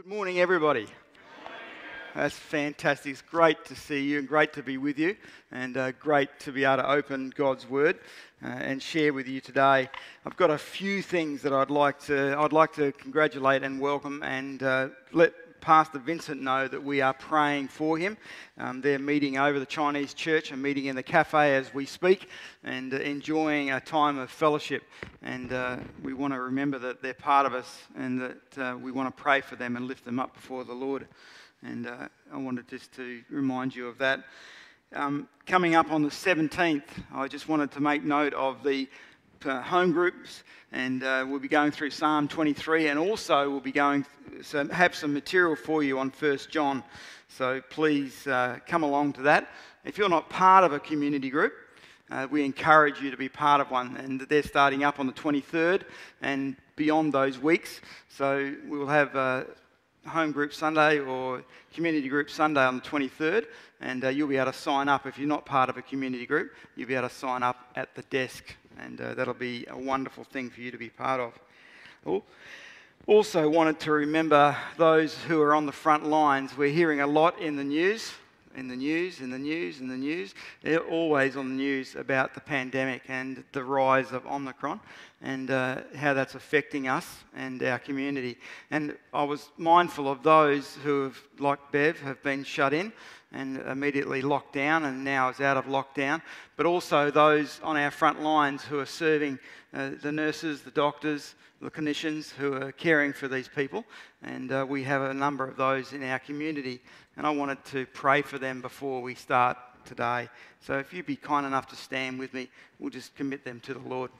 Good morning, everybody. That's fantastic. It's great to see you and great to be with you, and uh, great to be able to open God's Word uh, and share with you today. I've got a few things that I'd like to I'd like to congratulate and welcome and uh, let Pastor Vincent know that we are praying for him. Um, they're meeting over the Chinese church and meeting in the cafe as we speak and uh, enjoying a time of fellowship. And uh, we want to remember that they're part of us and that uh, we want to pray for them and lift them up before the Lord. And uh, I wanted just to remind you of that. Um, coming up on the 17th, I just wanted to make note of the uh, home groups, and uh, we'll be going through Psalm 23, and also we'll be going so have some material for you on First John. So please uh, come along to that. If you're not part of a community group, uh, we encourage you to be part of one, and they're starting up on the 23rd and beyond those weeks. So we will have uh, home group Sunday or community group Sunday on the 23rd, and uh, you'll be able to sign up. If you're not part of a community group, you'll be able to sign up at the desk, and uh, that'll be a wonderful thing for you to be part of. Cool. Also, wanted to remember those who are on the front lines. We're hearing a lot in the news, in the news, in the news, in the news. They're always on the news about the pandemic and the rise of Omicron and uh, how that's affecting us and our community. And I was mindful of those who have, like Bev, have been shut in and immediately locked down and now is out of lockdown, but also those on our front lines who are serving uh, the nurses, the doctors, the clinicians who are caring for these people. And uh, we have a number of those in our community. And I wanted to pray for them before we start today. So if you'd be kind enough to stand with me, we'll just commit them to the Lord.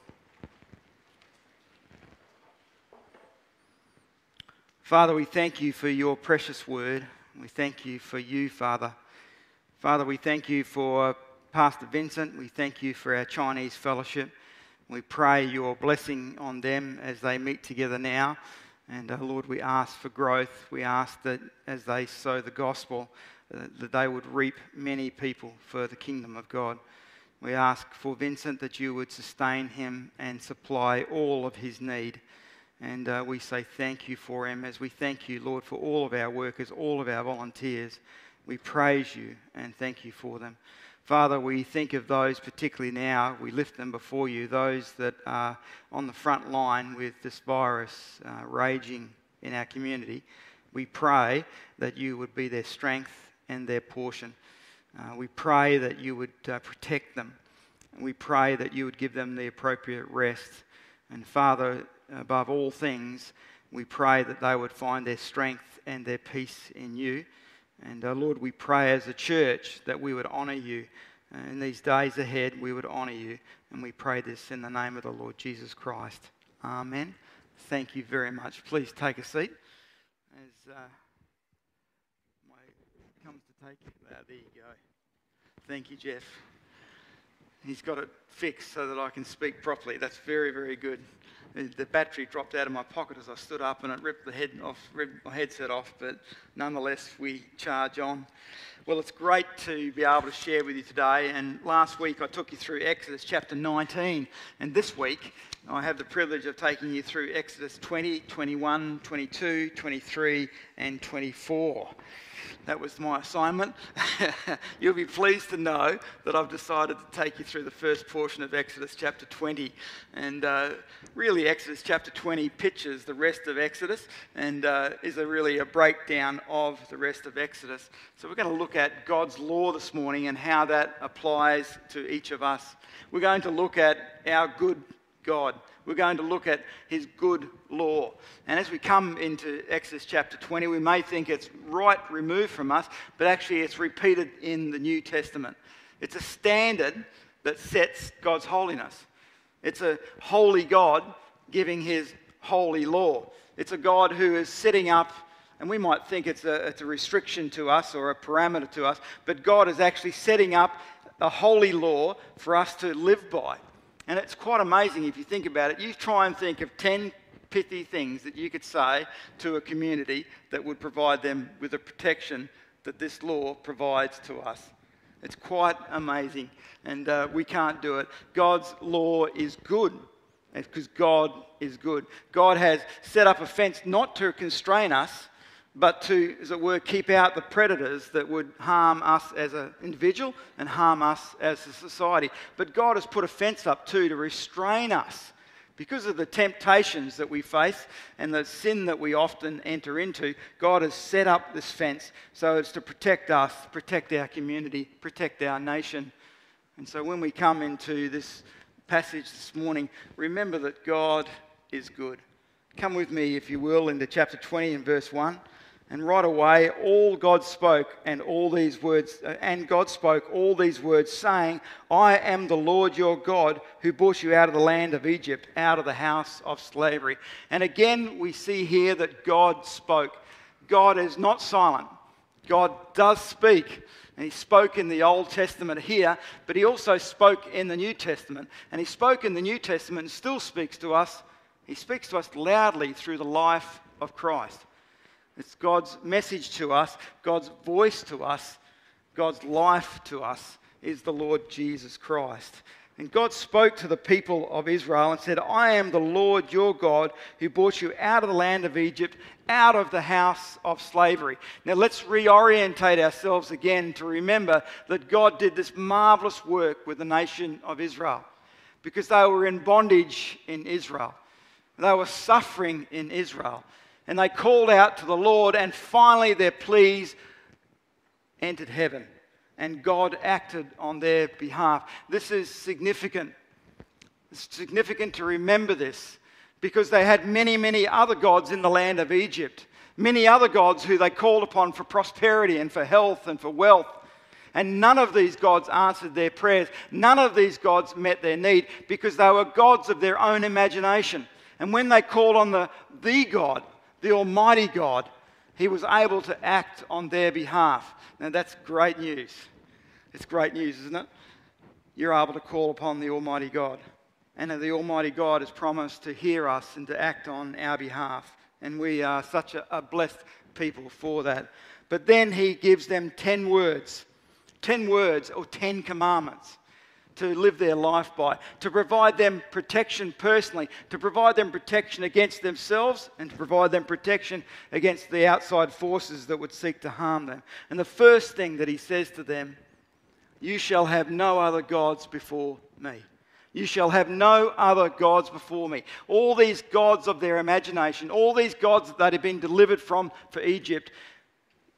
Father, we thank you for your precious word. We thank you for you, Father. Father, we thank you for Pastor Vincent. We thank you for our Chinese fellowship. We pray your blessing on them as they meet together now. And uh, Lord, we ask for growth. We ask that as they sow the gospel, uh, that they would reap many people for the kingdom of God. We ask for Vincent that you would sustain him and supply all of his need. And uh, we say thank you for him as we thank you, Lord, for all of our workers, all of our volunteers. We praise you and thank you for them. Father, we think of those particularly now, we lift them before you, those that are on the front line with this virus uh, raging in our community. We pray that you would be their strength and their portion. Uh, we pray that you would uh, protect them. We pray that you would give them the appropriate rest. And Father, above all things, we pray that they would find their strength and their peace in you. And uh, Lord, we pray as a church that we would honour you. Uh, in these days ahead, we would honour you. And we pray this in the name of the Lord Jesus Christ. Amen. Thank you very much. Please take a seat. As uh, my comes to take. Ah, there you go. Thank you, Jeff. He's got it fixed so that I can speak properly. That's very, very good the battery dropped out of my pocket as I stood up and it ripped the head off, ripped my headset off, but nonetheless we charge on. Well, it's great to be able to share with you today. And last week I took you through Exodus chapter 19, and this week I have the privilege of taking you through Exodus 20, 21, 22, 23, and 24. That was my assignment. You'll be pleased to know that I've decided to take you through the first portion of Exodus chapter 20. And uh, really, Exodus chapter 20 pictures the rest of Exodus and uh, is a really a breakdown of the rest of Exodus. So, we're going to look at God's law this morning and how that applies to each of us. We're going to look at our good God. We're going to look at his good law. And as we come into Exodus chapter 20, we may think it's right removed from us, but actually it's repeated in the New Testament. It's a standard that sets God's holiness. It's a holy God giving his holy law. It's a God who is setting up, and we might think it's a, it's a restriction to us or a parameter to us, but God is actually setting up a holy law for us to live by. And it's quite amazing if you think about it. You try and think of 10 pithy things that you could say to a community that would provide them with the protection that this law provides to us. It's quite amazing, and uh, we can't do it. God's law is good because God is good. God has set up a fence not to constrain us, but to, as it were, keep out the predators that would harm us as an individual and harm us as a society. But God has put a fence up too to restrain us because of the temptations that we face and the sin that we often enter into, God has set up this fence so it's to protect us, protect our community, protect our nation. And so when we come into this passage this morning, remember that God is good. Come with me, if you will, into chapter 20 and verse 1. And right away, all God spoke and all these words, uh, and God spoke all these words, saying, I am the Lord your God who brought you out of the land of Egypt, out of the house of slavery. And again, we see here that God spoke. God is not silent, God does speak. And he spoke in the Old Testament here, but he also spoke in the New Testament. And he spoke in the New Testament and still speaks to us. He speaks to us loudly through the life of Christ. It's God's message to us, God's voice to us, God's life to us is the Lord Jesus Christ. And God spoke to the people of Israel and said, I am the Lord your God who brought you out of the land of Egypt, out of the house of slavery. Now let's reorientate ourselves again to remember that God did this marvelous work with the nation of Israel because they were in bondage in Israel. They were suffering in Israel and they called out to the Lord, and finally their pleas entered heaven, and God acted on their behalf. This is significant. It's significant to remember this because they had many, many other gods in the land of Egypt, many other gods who they called upon for prosperity and for health and for wealth. And none of these gods answered their prayers. None of these gods met their need because they were gods of their own imagination. And when they called on the, the God, the Almighty God, he was able to act on their behalf. Now, that's great news. It's great news, isn't it? You're able to call upon the Almighty God. And the Almighty God has promised to hear us and to act on our behalf. And we are such a, a blessed people for that. But then he gives them 10 words 10 words or 10 commandments to live their life by, to provide them protection personally, to provide them protection against themselves, and to provide them protection against the outside forces that would seek to harm them. And the first thing that he says to them, You shall have no other gods before me. You shall have no other gods before me. All these gods of their imagination, all these gods that they had been delivered from for Egypt,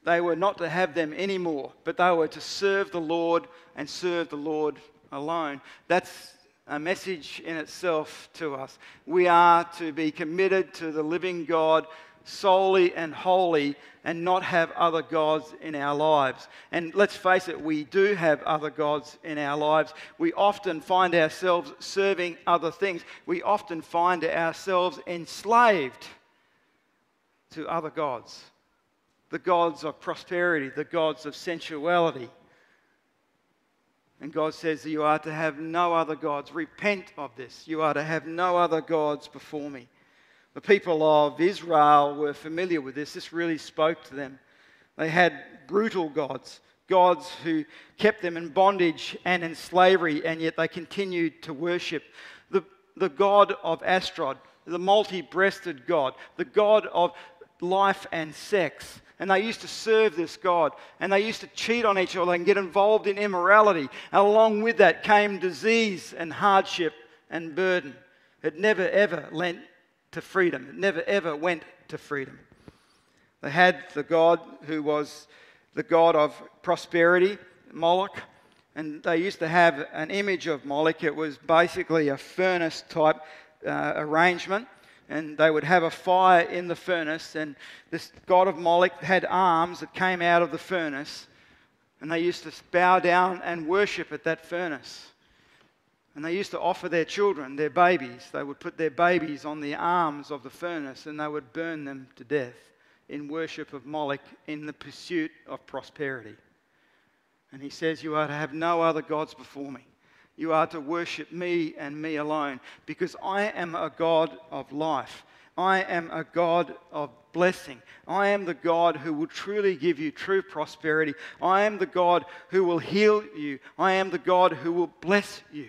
they were not to have them anymore, but they were to serve the Lord and serve the Lord alone. That's a message in itself to us. We are to be committed to the living God solely and wholly and not have other gods in our lives. And let's face it, we do have other gods in our lives. We often find ourselves serving other things. We often find ourselves enslaved to other gods the gods of prosperity, the gods of sensuality and God says that you are to have no other gods. Repent of this. You are to have no other gods before me. The people of Israel were familiar with this. This really spoke to them. They had brutal gods, gods who kept them in bondage and in slavery, and yet they continued to worship. The, the God of Astrod, the multi breasted God, the God of life and sex, and they used to serve this God. And they used to cheat on each other and get involved in immorality. And along with that came disease and hardship and burden. It never ever lent to freedom. It never ever went to freedom. They had the God who was the God of prosperity, Moloch. And they used to have an image of Moloch. It was basically a furnace type uh, arrangement and they would have a fire in the furnace. And this god of Moloch had arms that came out of the furnace, and they used to bow down and worship at that furnace. And they used to offer their children, their babies. They would put their babies on the arms of the furnace and they would burn them to death in worship of Moloch in the pursuit of prosperity. And he says, You are to have no other gods before me. You are to worship me and me alone because I am a God of life. I am a God of blessing. I am the God who will truly give you true prosperity. I am the God who will heal you. I am the God who will bless you.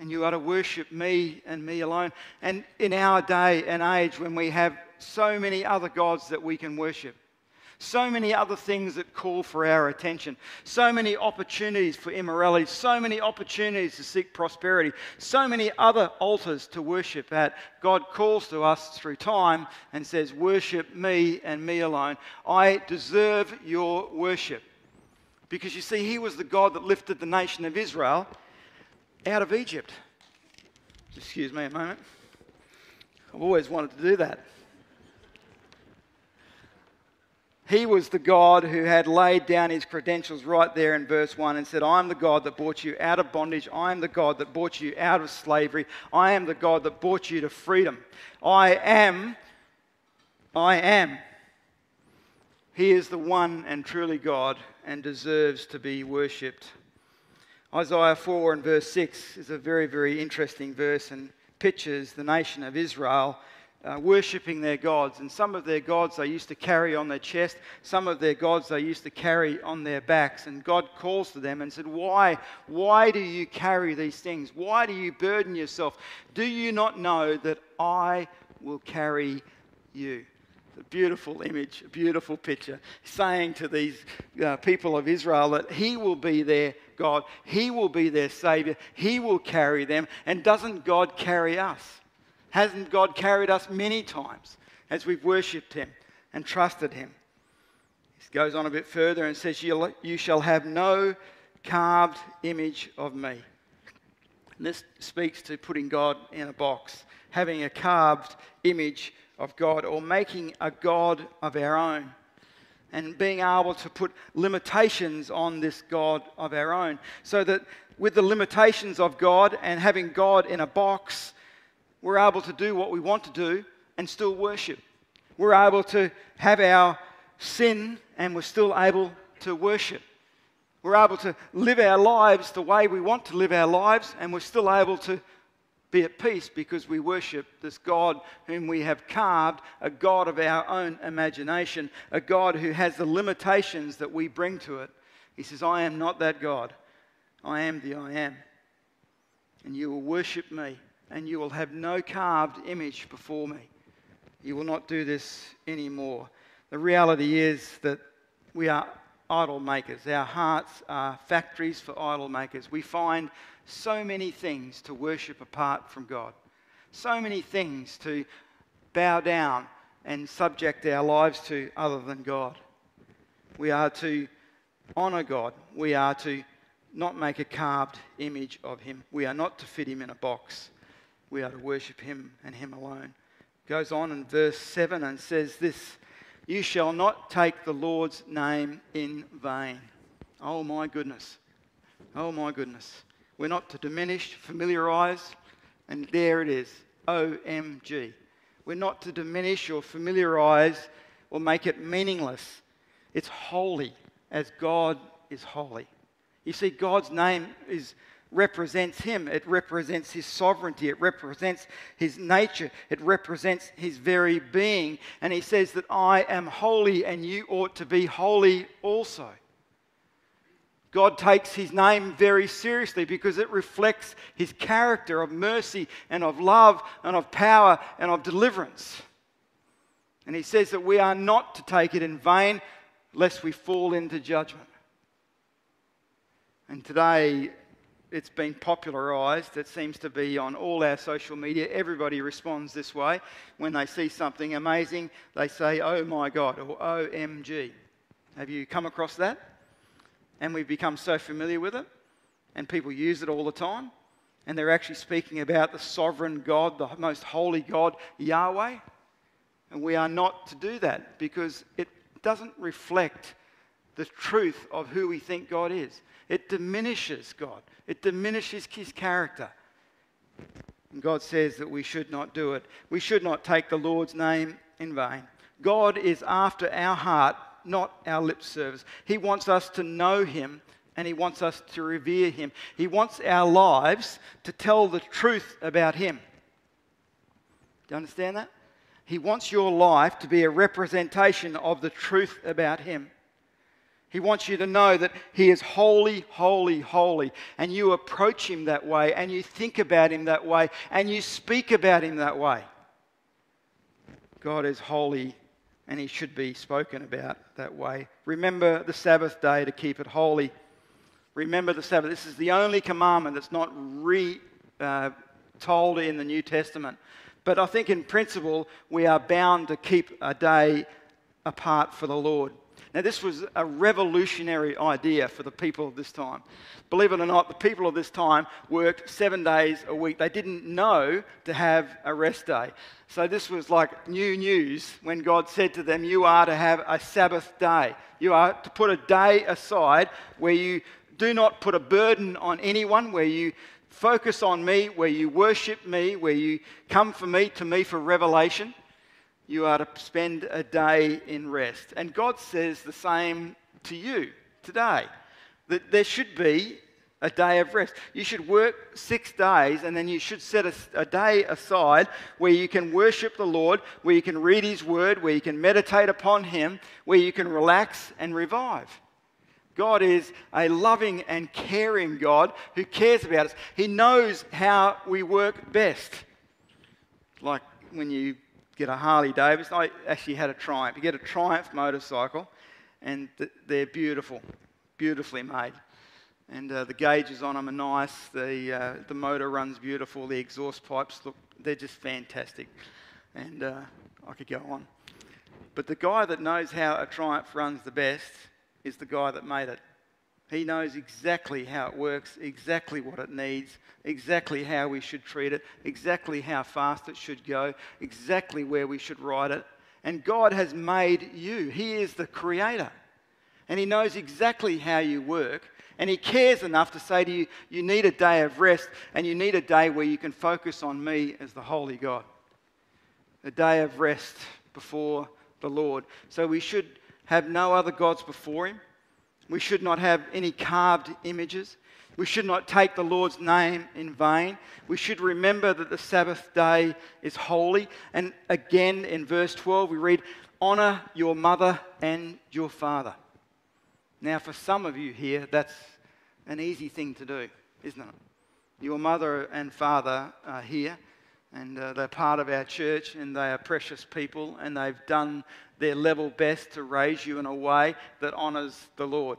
And you are to worship me and me alone. And in our day and age, when we have so many other gods that we can worship. So many other things that call for our attention. So many opportunities for immorality. So many opportunities to seek prosperity. So many other altars to worship at. God calls to us through time and says, Worship me and me alone. I deserve your worship. Because you see, He was the God that lifted the nation of Israel out of Egypt. Excuse me a moment. I've always wanted to do that. He was the God who had laid down his credentials right there in verse 1 and said, I am the God that brought you out of bondage. I am the God that brought you out of slavery. I am the God that brought you to freedom. I am, I am. He is the one and truly God and deserves to be worshipped. Isaiah 4 and verse 6 is a very, very interesting verse and pictures the nation of Israel uh, worshipping their gods. And some of their gods they used to carry on their chest, some of their gods they used to carry on their backs. And God calls to them and said, Why? Why do you carry these things? Why do you burden yourself? Do you not know that I will carry you? a beautiful image, a beautiful picture, saying to these uh, people of Israel that He will be their God, He will be their Savior, He will carry them. And doesn't God carry us? Hasn't God carried us many times as we've worshipped Him and trusted Him? He goes on a bit further and says, You shall have no carved image of me. And this speaks to putting God in a box, having a carved image of God, or making a God of our own, and being able to put limitations on this God of our own. So that with the limitations of God and having God in a box, we're able to do what we want to do and still worship. We're able to have our sin and we're still able to worship. We're able to live our lives the way we want to live our lives and we're still able to be at peace because we worship this God whom we have carved, a God of our own imagination, a God who has the limitations that we bring to it. He says, I am not that God. I am the I am. And you will worship me and you will have no carved image before me. You will not do this anymore. The reality is that we are idol makers. Our hearts are factories for idol makers. We find so many things to worship apart from God, so many things to bow down and subject our lives to other than God. We are to honour God. We are to not make a carved image of Him. We are not to fit Him in a box we are to worship him and him alone. Goes on in verse 7 and says this You shall not take the Lord's name in vain. Oh my goodness. Oh my goodness. We're not to diminish, familiarize, and there it is. OMG. We're not to diminish or familiarize or make it meaningless. It's holy as God is holy. You see, God's name is represents him. It represents his sovereignty. It represents his nature. It represents his very being. And he says that I am holy and you ought to be holy also. God takes his name very seriously because it reflects his character of mercy and of love and of power and of deliverance. And he says that we are not to take it in vain lest we fall into judgment. And today, it's been popularized. It seems to be on all our social media. Everybody responds this way. When they see something amazing, they say, oh my God, or OMG. Have you come across that? And we've become so familiar with it, and people use it all the time. And they're actually speaking about the sovereign God, the most holy God, Yahweh. And we are not to do that because it doesn't reflect the truth of who we think God is. It diminishes God, it diminishes his character. And God says that we should not do it. We should not take the Lord's name in vain. God is after our heart, not our lip service. He wants us to know Him and He wants us to revere Him. He wants our lives to tell the truth about Him. Do you understand that? He wants your life to be a representation of the truth about Him. He wants you to know that He is holy, holy, holy. And you approach Him that way, and you think about Him that way, and you speak about Him that way. God is holy and he should be spoken about that way. Remember the Sabbath day to keep it holy. Remember the Sabbath. This is the only commandment that's not re uh, told in the New Testament. But I think in principle, we are bound to keep a day apart for the Lord. Now, this was a revolutionary idea for the people of this time. Believe it or not, the people of this time worked seven days a week. They didn't know to have a rest day. So, this was like new news when God said to them, You are to have a Sabbath day. You are to put a day aside where you do not put a burden on anyone, where you focus on me, where you worship me, where you come for me, to me for revelation you are to spend a day in rest. And God says the same to you today that there should be a day of rest. You should work six days and then you should set a, a, day aside where you can worship the Lord, where you can read His Word, where you can meditate upon Him, where you can relax and revive. God is a loving and caring God who cares about us. He knows how we work best. Like when you get a Harley Davidson. I actually had a Triumph. You get a Triumph motorcycle, and they're beautiful, beautifully made. And uh, the gauges on them are nice. The, uh, the motor runs beautiful. The exhaust pipes look, they're just fantastic. And uh, I could go on. But the guy that knows how a Triumph runs the best is the guy that made it. He knows exactly how it works, exactly what it needs, exactly how we should treat it, exactly how fast it should go, exactly where we should ride it. And God has made you. He is the creator. And He knows exactly how you work. And He cares enough to say to you, you need a day of rest and you need a day where you can focus on me as the holy God. A day of rest before the Lord. So we should have no other gods before Him. We should not have any carved images. We should not take the Lord's name in vain. We should remember that the Sabbath day is holy. And again, in verse 12, we read, Honor your mother and your father. Now, for some of you here, that's an easy thing to do, isn't it? Your mother and father are here, and uh, they're part of our church, and they are precious people, and they've done their level best to raise you in a way that honours the Lord.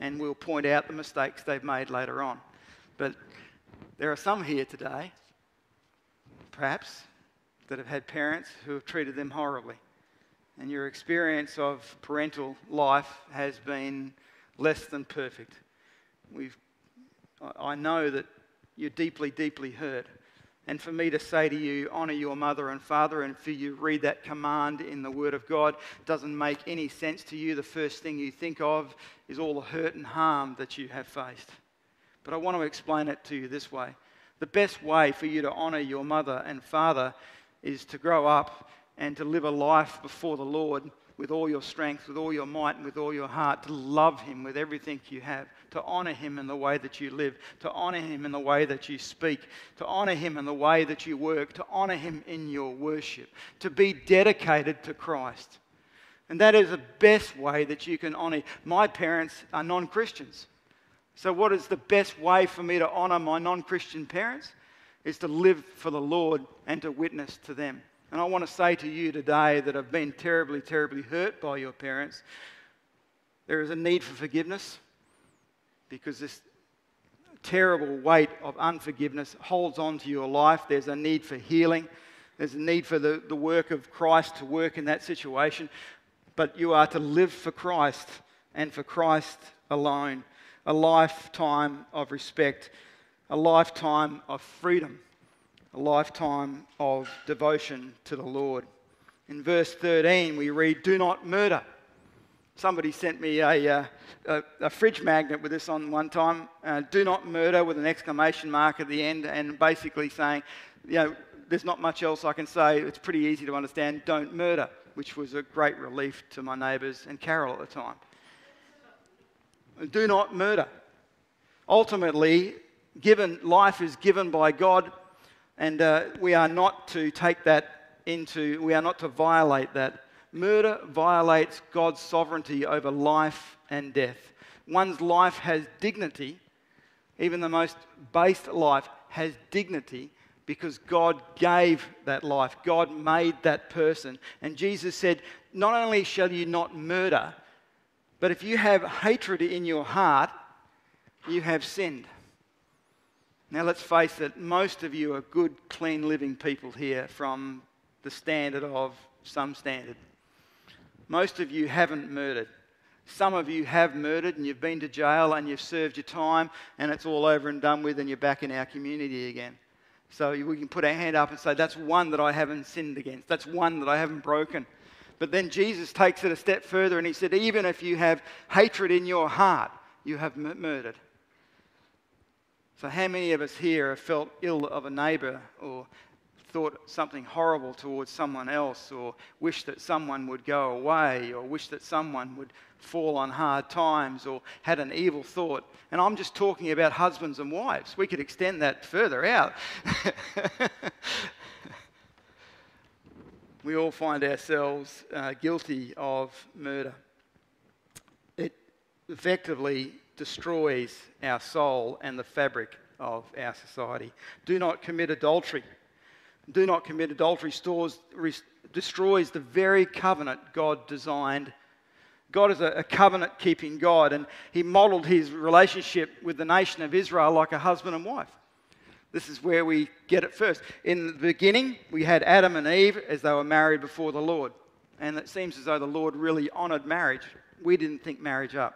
And we'll point out the mistakes they've made later on. But there are some here today, perhaps, that have had parents who have treated them horribly. And your experience of parental life has been less than perfect. We've, I know that you're deeply, deeply hurt. And for me to say to you, honour your mother and father, and for you read that command in the Word of God doesn't make any sense to you. The first thing you think of is all the hurt and harm that you have faced. But I want to explain it to you this way. The best way for you to honour your mother and father is to grow up and to live a life before the Lord with all your strength, with all your might, and with all your heart, to love Him with everything you have, to honor Him in the way that you live, to honor Him in the way that you speak, to honor Him in the way that you work, to honor Him in your worship, to be dedicated to Christ. And that is the best way that you can honor. My parents are non Christians. So, what is the best way for me to honor my non Christian parents? Is to live for the Lord and to witness to them. And I want to say to you today that I've been terribly, terribly hurt by your parents, there is a need for forgiveness because this terrible weight of unforgiveness holds on to your life. There's a need for healing. There's a need for the, the work of Christ to work in that situation. But you are to live for Christ and for Christ alone. A lifetime of respect, a lifetime of freedom a lifetime of devotion to the Lord. In verse 13, we read, Do not murder. Somebody sent me a, uh, a, a fridge magnet with this on one time. Uh, do not murder with an exclamation mark at the end, and basically saying, you know, there's not much else I can say. It's pretty easy to understand. Don't murder, which was a great relief to my neighbours and Carol at the time. Do not murder. Ultimately, given life is given by God and uh, we are not to take that into, we are not to violate that. Murder violates God's sovereignty over life and death. One's life has dignity, even the most base life has dignity, because God gave that life. God made that person. And Jesus said, Not only shall you not murder, but if you have hatred in your heart, you have sinned. Now, let's face it, most of you are good, clean living people here from the standard of some standard. Most of you haven't murdered. Some of you have murdered and you've been to jail and you've served your time and it's all over and done with and you're back in our community again. So we can put our hand up and say, That's one that I haven't sinned against. That's one that I haven't broken. But then Jesus takes it a step further and he said, Even if you have hatred in your heart, you have murdered. So, how many of us here have felt ill of a neighbour or thought something horrible towards someone else or wished that someone would go away or wished that someone would fall on hard times or had an evil thought. And I'm just talking about husbands and wives. We could extend that further out. we all find ourselves uh, guilty of murder. It effectively destroys our soul and the fabric of our society. Do not commit adultery do not commit adultery stores, destroys the very covenant God designed. God is a, a covenant keeping God, and He modeled His relationship with the nation of Israel like a husband and wife. This is where we get it first. In the beginning, we had Adam and Eve as they were married before the Lord. And it seems as though the Lord really honored marriage. We didn't think marriage up.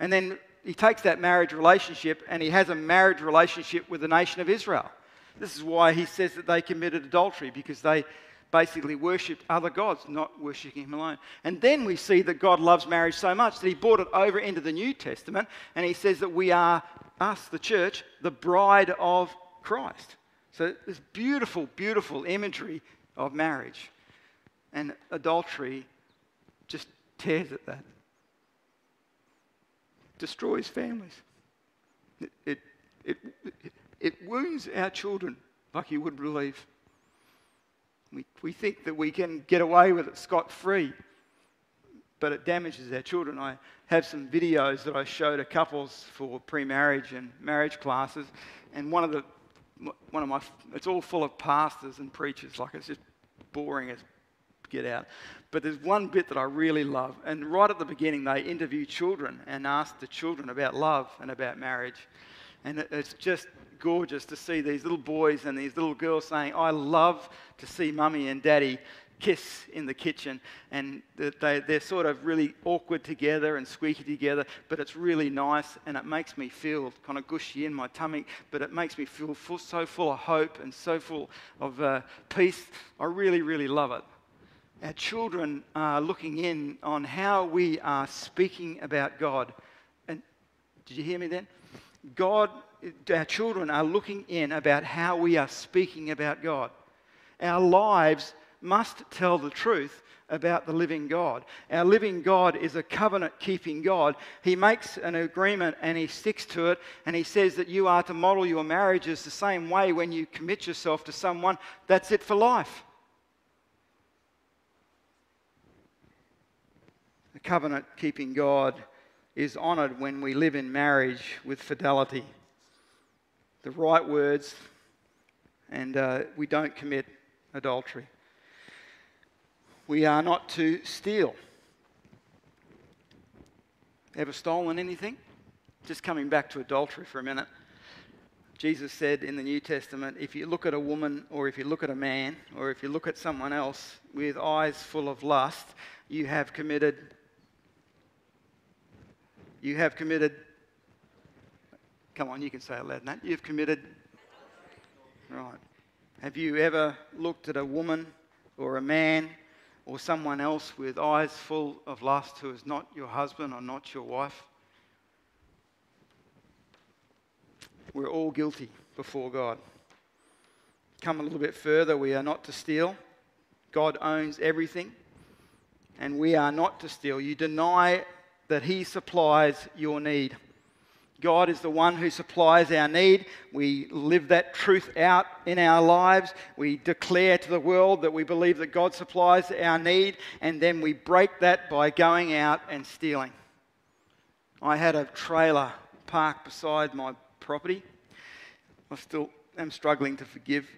And then he takes that marriage relationship and he has a marriage relationship with the nation of Israel. This is why he says that they committed adultery, because they basically worshipped other gods, not worshipping him alone. And then we see that God loves marriage so much that he brought it over into the New Testament, and he says that we are, us, the church, the bride of Christ. So this beautiful, beautiful imagery of marriage. And adultery just tears at that, destroys families. It, it, it, it wounds our children like you wouldn't believe. We, we think that we can get away with it scot free, but it damages our children. I have some videos that I showed to couples for pre marriage and marriage classes, and one of the one of my it's all full of pastors and preachers like it's just boring as get out but there's one bit that i really love and right at the beginning they interview children and ask the children about love and about marriage and it's just gorgeous to see these little boys and these little girls saying, I love to see mummy and daddy kiss in the kitchen. And they, they're sort of really awkward together and squeaky together, but it's really nice and it makes me feel kind of gushy in my tummy, but it makes me feel full, so full of hope and so full of uh, peace. I really, really love it. Our children are looking in on how we are speaking about God. And did you hear me then? God our children are looking in about how we are speaking about God. Our lives must tell the truth about the living God. Our living God is a covenant keeping God. He makes an agreement and he sticks to it, and he says that you are to model your marriages the same way when you commit yourself to someone. That's it for life. Covenant keeping God is honored when we live in marriage with fidelity the right words, and uh, we don't commit adultery. We are not to steal. Ever stolen anything? Just coming back to adultery for a minute. Jesus said in the New Testament if you look at a woman, or if you look at a man, or if you look at someone else with eyes full of lust, you have committed. You have committed Come on, you can say it loud. You've committed. Right. Have you ever looked at a woman or a man or someone else with eyes full of lust who is not your husband or not your wife? We're all guilty before God. Come a little bit further, we are not to steal. God owns everything, and we are not to steal. You deny that He supplies your need. God is the one who supplies our need. We live that truth out in our lives. We declare to the world that we believe that God supplies our need, and then we break that by going out and stealing. I had a trailer parked beside my property. I still am struggling to forgive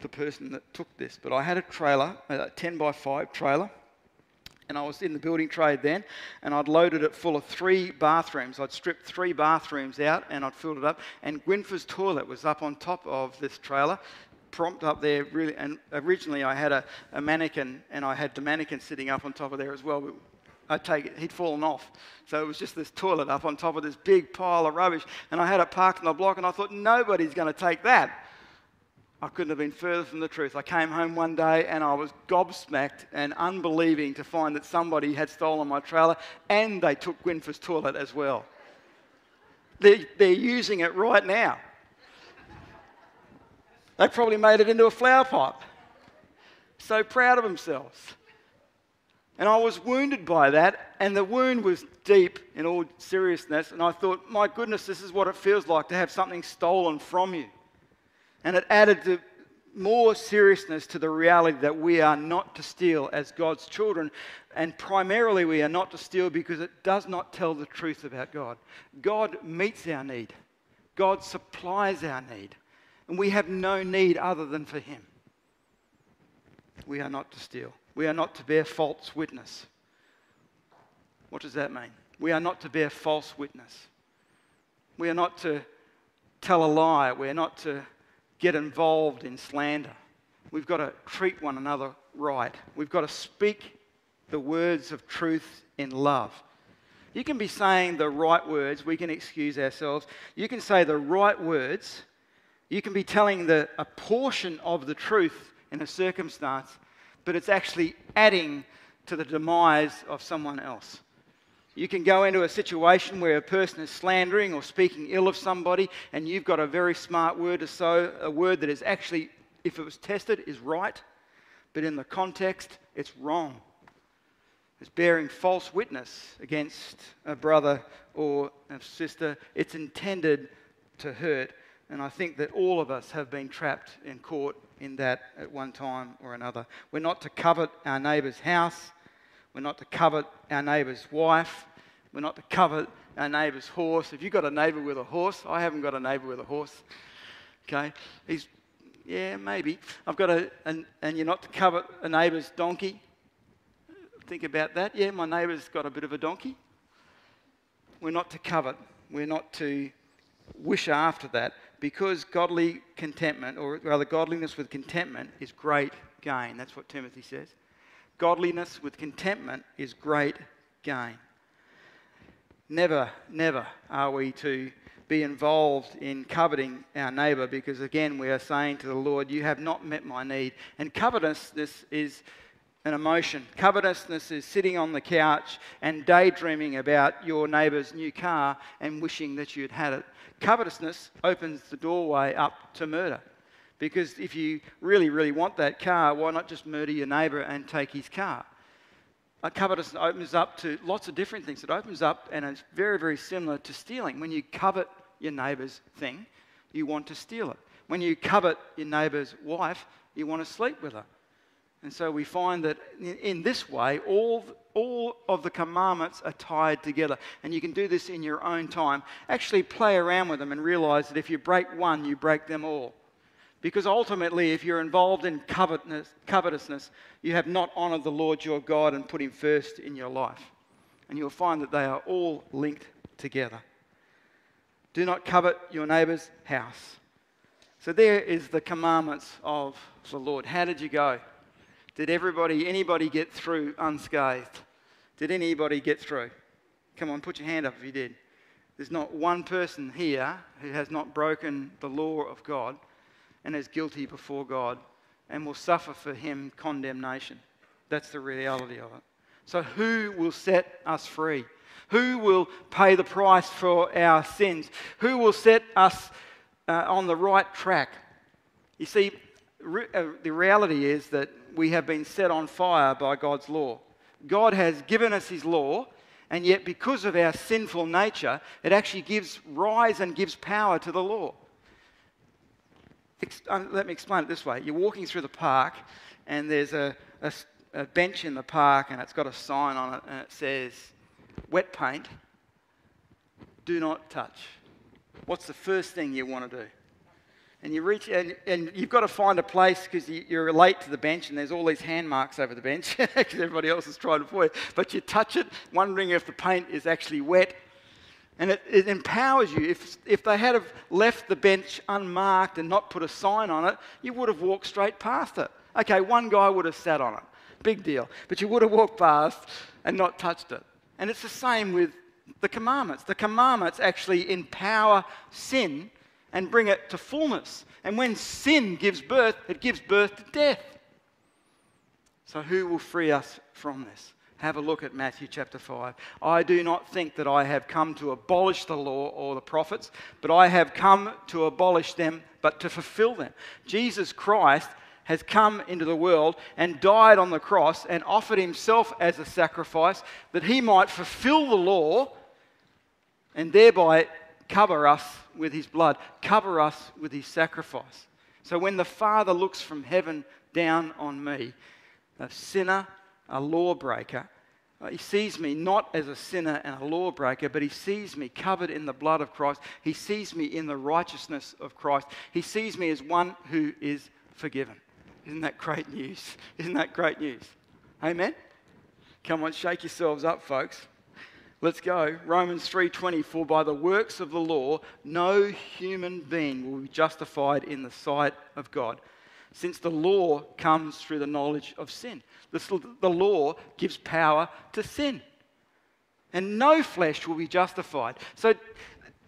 the person that took this, but I had a trailer, a 10 by 5 trailer, and I was in the building trade then, and I'd loaded it full of three bathrooms. I'd stripped three bathrooms out and I'd filled it up, and Gwynfer's toilet was up on top of this trailer, prompt up there, really. And originally I had a, a mannequin, and I had the mannequin sitting up on top of there as well. I'd take it, he'd fallen off. So it was just this toilet up on top of this big pile of rubbish. And I had it parked in the block, and I thought, nobody's going to take that. I couldn't have been further from the truth. I came home one day and I was gobsmacked and unbelieving to find that somebody had stolen my trailer and they took Gwynfer's toilet as well. They're, they're using it right now. They probably made it into a flower pot. So proud of themselves. And I was wounded by that, and the wound was deep in all seriousness. And I thought, my goodness, this is what it feels like to have something stolen from you. And it added more seriousness to the reality that we are not to steal as God's children. And primarily, we are not to steal because it does not tell the truth about God. God meets our need, God supplies our need. And we have no need other than for Him. We are not to steal. We are not to bear false witness. What does that mean? We are not to bear false witness. We are not to tell a lie. We are not to get involved in slander. We've got to treat one another right. We've got to speak the words of truth in love. You can be saying the right words. We can excuse ourselves. You can say the right words. You can be telling the, a portion of the truth in a circumstance but it's actually adding to the demise of someone else. You can go into a situation where a person is slandering or speaking ill of somebody, and you've got a very smart word to sow, a word that is actually, if it was tested, is right, but in the context, it's wrong. It's bearing false witness against a brother or a sister. It's intended to hurt. And I think that all of us have been trapped and caught in that at one time or another. We're not to covet our neighbour's house. We're not to covet our neighbour's wife. We're not to covet our neighbour's horse. If you've got a neighbour with a horse, I haven't got a neighbour with a horse. Okay? He's, yeah, maybe. I've got a, and, and you're not to covet a neighbour's donkey. Think about that. Yeah, my neighbour's got a bit of a donkey. We're not to covet. We're not to wish after that because godly contentment, or rather, godliness with contentment, is great gain. That's what Timothy says. Godliness with contentment is great gain. Never, never are we to be involved in coveting our neighbour because, again, we are saying to the Lord, You have not met my need. And covetousness is an emotion. Covetousness is sitting on the couch and daydreaming about your neighbour's new car and wishing that you'd had it. Covetousness opens the doorway up to murder. Because if you really, really want that car, why not just murder your neighbour and take his car? A covetousness opens up to lots of different things. It opens up, and it's very, very similar to stealing. When you covet your neighbour's thing, you want to steal it. When you covet your neighbour's wife, you want to sleep with her. And so we find that in this way, all, all of the commandments are tied together. And you can do this in your own time. Actually, play around with them and realize that if you break one, you break them all. Because ultimately, if you're involved in covetousness, you have not honored the Lord your God and put him first in your life. And you'll find that they are all linked together. Do not covet your neighbor's house. So there is the commandments of the Lord. How did you go? Did everybody, anybody get through unscathed? Did anybody get through? Come on, put your hand up if you did. There's not one person here who has not broken the law of God and is guilty before God and will suffer for him condemnation. That's the reality of it. So, who will set us free? Who will pay the price for our sins? Who will set us uh, on the right track? You see, re- uh, the reality is that we have been set on fire by God's law. God has given us His law, and yet because of our sinful nature, it actually gives rise and gives power to the law. Um, let me explain it this way you're walking through the park, and there's a, a, a bench in the park, and it's got a sign on it, and it says, Wet paint, do not touch. What's the first thing you want to do? and you reach and, and you've got to find a place because you, are late to the bench and there's all these hand marks over the bench because everybody else is trying to avoid it. But you touch it, wondering if the paint is actually wet. And it, it empowers you. If, if they had have left the bench unmarked and not put a sign on it, you would have walked straight past it. Okay, one guy would have sat on it. Big deal. But you would have walked past and not touched it. And it's the same with the commandments. The commandments actually empower sin and bring it to fullness. And when sin gives birth, it gives birth to death. So, who will free us from this? Have a look at Matthew chapter 5. I do not think that I have come to abolish the law or the prophets, but I have come to abolish them, but to fulfill them. Jesus Christ has come into the world and died on the cross and offered himself as a sacrifice that he might fulfill the law and thereby cover us with his blood, cover us with his sacrifice. So when the Father looks from heaven down on me, a sinner, a lawbreaker, uh, he sees me not as a sinner and a lawbreaker, but he sees me covered in the blood of Christ. He sees me in the righteousness of Christ. He sees me as one who is forgiven. Isn't that great news? Isn't that great news? Amen? Come on, shake yourselves up, folks. Let's go. Romans 3:20 for by the works of the law no human being will be justified in the sight of God since the law comes through the knowledge of sin. The law gives power to sin. And no flesh will be justified. So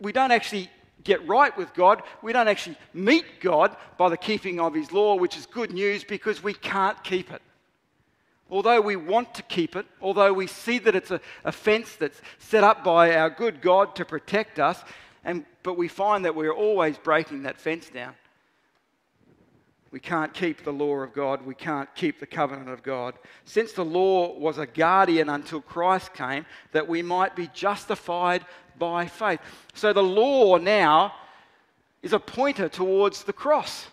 we don't actually get right with God. We don't actually meet God by the keeping of His law, which is good news because we can't keep it although we want to keep it, although we see that it's a, fence that's set up by our good God to protect us, and, but we find that we're always breaking that fence down. We can't keep the law of God. We can't keep the covenant of God. Since the law was a guardian until Christ came, that we might be justified by faith. So the law now is a pointer towards the cross.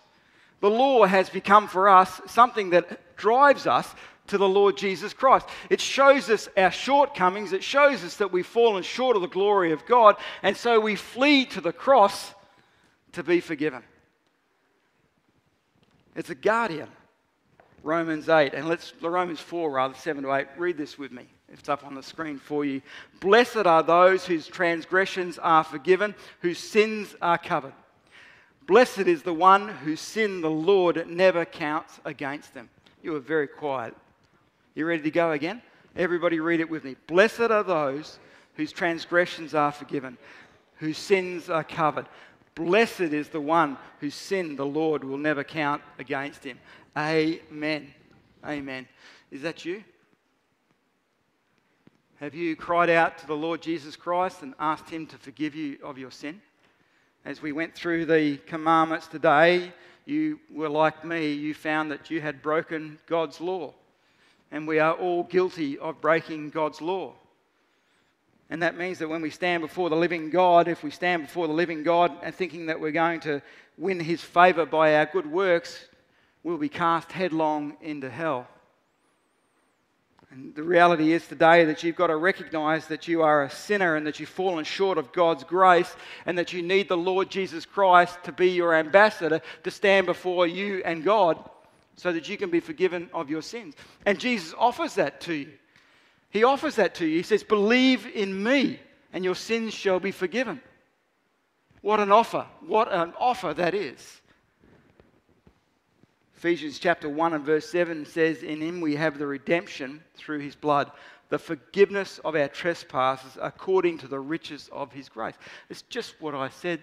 The law has become for us something that drives us to the Lord Jesus Christ. It shows us our shortcomings, it shows us that we've fallen short of the glory of God, and so we flee to the cross to be forgiven. It's a guardian. Romans 8, and let's, Romans 4, rather, 7 to 8. Read this with me. It's up on the screen for you. Blessed are those whose transgressions are forgiven, whose sins are covered. Blessed is the one whose sin the Lord never counts against them. You are very quiet. You ready to go again? Everybody read it with me. Blessed are those whose transgressions are forgiven, whose sins are covered. Blessed is the one whose sin the Lord will never count against him. Amen. Amen. Is that you? Have you cried out to the Lord Jesus Christ and asked him to forgive you of your sin? As we went through the commandments today, you were like me. You found that you had broken God's law and we are all guilty of breaking God's law. And that means that when we stand before the living God, if we stand before the living God and thinking that we're going to win his favor by our good works, we'll be cast headlong into hell. And the reality is today that you've got to recognize that you are a sinner and that you've fallen short of God's grace and that you need the Lord Jesus Christ to be your ambassador to stand before you and God so that you can be forgiven of your sins. And Jesus offers that to you. He offers that to you. He says, Believe in me, and your sins shall be forgiven. What an offer! What an offer that is. Ephesians chapter 1 and verse 7 says, In him we have the redemption through his blood, the forgiveness of our trespasses according to the riches of his grace. It's just what I said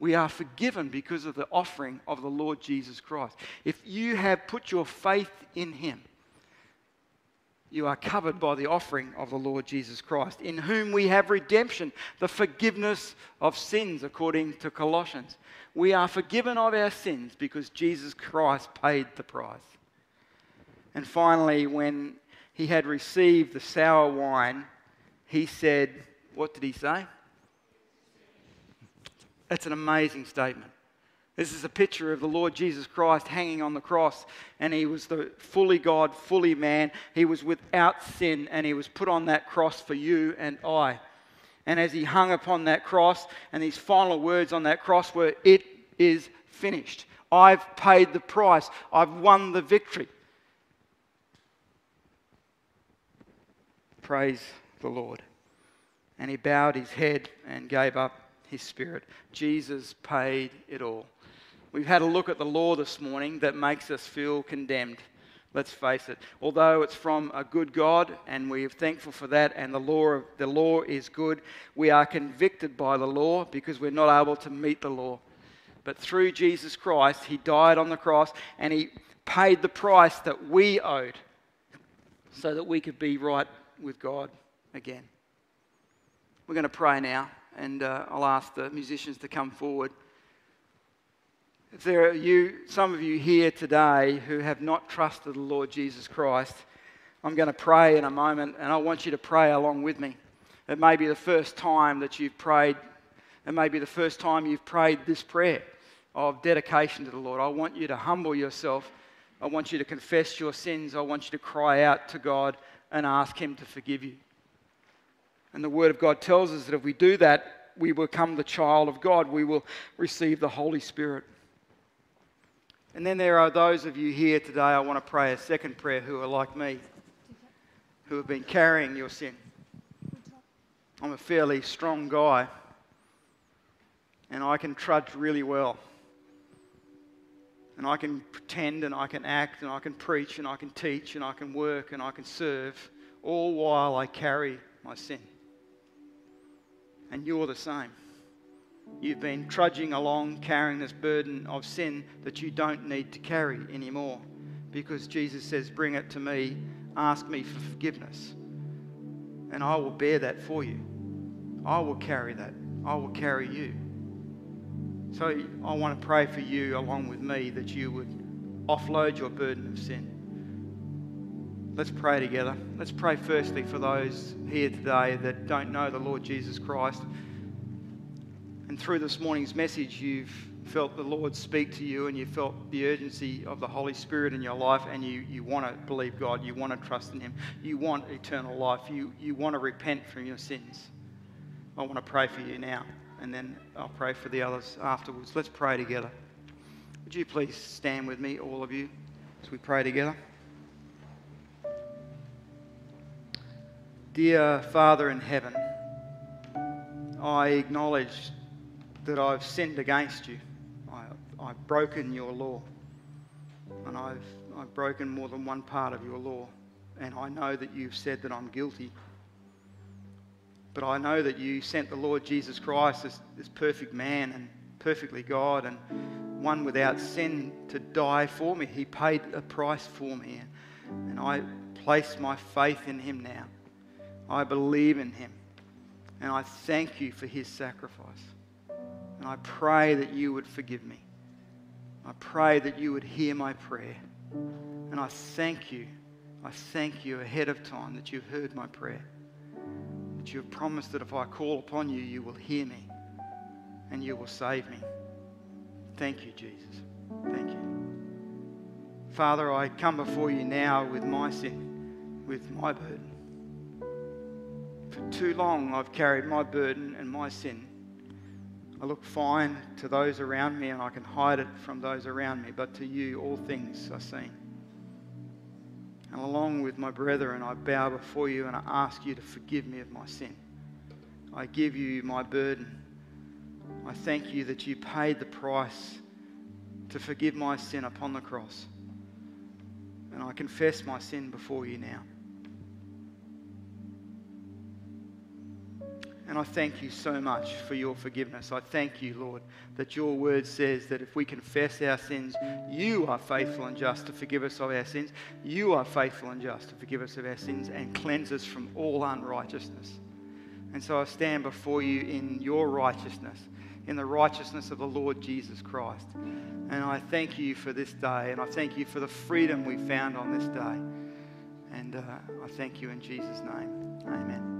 we are forgiven because of the offering of the Lord Jesus Christ. If you have put your faith in Him, you are covered by the offering of the Lord Jesus Christ, in whom we have redemption, the forgiveness of sins, according to Colossians. We are forgiven of our sins because Jesus Christ paid the price. And finally, when he had received the sour wine, he said, What did he say? That's an amazing statement. This is a picture of the Lord Jesus Christ hanging on the cross, and he was the fully God, fully man. He was without sin, and he was put on that cross for you and I. And as he hung upon that cross, and his final words on that cross were, It is finished. I've paid the price. I've won the victory. Praise the Lord. And he bowed his head and gave up his spirit. Jesus paid it all. We've had a look at the law this morning that makes us feel condemned. Let's face it. Although it's from a good God, and we are thankful for that, and the law, the law is good, we are convicted by the law because we're not able to meet the law. But through Jesus Christ, He died on the cross and He paid the price that we owed so that we could be right with God again. We're going to pray now, and uh, I'll ask the musicians to come forward. There are you, some of you here today who have not trusted the Lord Jesus Christ, I'm going to pray in a moment, and I want you to pray along with me. It may be the first time that you've prayed, it may be the first time you've prayed this prayer of dedication to the Lord. I want you to humble yourself. I want you to confess your sins. I want you to cry out to God and ask Him to forgive you. And the Word of God tells us that if we do that, we will become the child of God. We will receive the Holy Spirit. And then there are those of you here today, I want to pray a second prayer who are like me, who have been carrying your sin. I'm a fairly strong guy, and I can trudge really well. And I can pretend and I can act and I can preach and I can teach and I can work and I can serve, all while I carry my sin. And you're the same. You've been trudging along carrying this burden of sin that you don't need to carry anymore because Jesus says, Bring it to me, ask me for forgiveness, and I will bear that for you. I will carry that. I will carry you. So I want to pray for you along with me that you would offload your burden of sin. Let's pray together. Let's pray firstly for those here today that don't know the Lord Jesus Christ. And through this morning's message, you've felt the Lord speak to you and you felt the urgency of the Holy Spirit in your life and you, you want to believe God, you want to trust in Him, you want eternal life, you, you want to repent from your sins. I want to pray for you now and then I'll pray for the others afterwards. Let's pray together. Would you please stand with me, all of you, as we pray together? Dear Father in heaven, I acknowledge that I've sinned against you. I, I've broken your law. And I've, I've broken more than one part of your law. And I know that you've said that I'm guilty. But I know that you sent the Lord Jesus Christ as this perfect man and perfectly God and one without sin to die for me. He paid a price for me. And I place my faith in him now. I believe in him. And I thank you for his sacrifice. And I pray that you would forgive me. I pray that you would hear my prayer. And I thank you. I thank you ahead of time that you've heard my prayer that you have promised that if I call upon you, you will hear me and you will save me. Thank you, Jesus. Thank you. Father, I come before you now with my sin, with my burden. For too long, I've carried my burden and my sin. I look fine to those around me and I can hide it from those around me, but to you, all things are seen. And along with my brethren, I bow before you and I ask you to forgive me of my sin. I give you my burden. I thank you that you paid the price to forgive my sin upon the cross. And I confess my sin before you now. And I thank you so much for your forgiveness. I thank you, Lord, that your word says that if we confess our sins, you are faithful and just to forgive us of our sins. You are faithful and just to forgive us of our sins and cleanse us from all unrighteousness. And so I stand before you in your righteousness, in the righteousness of the Lord Jesus Christ. And I thank you for this day, and I thank you for the freedom we found on this day. And uh, I thank you in Jesus' name. Amen.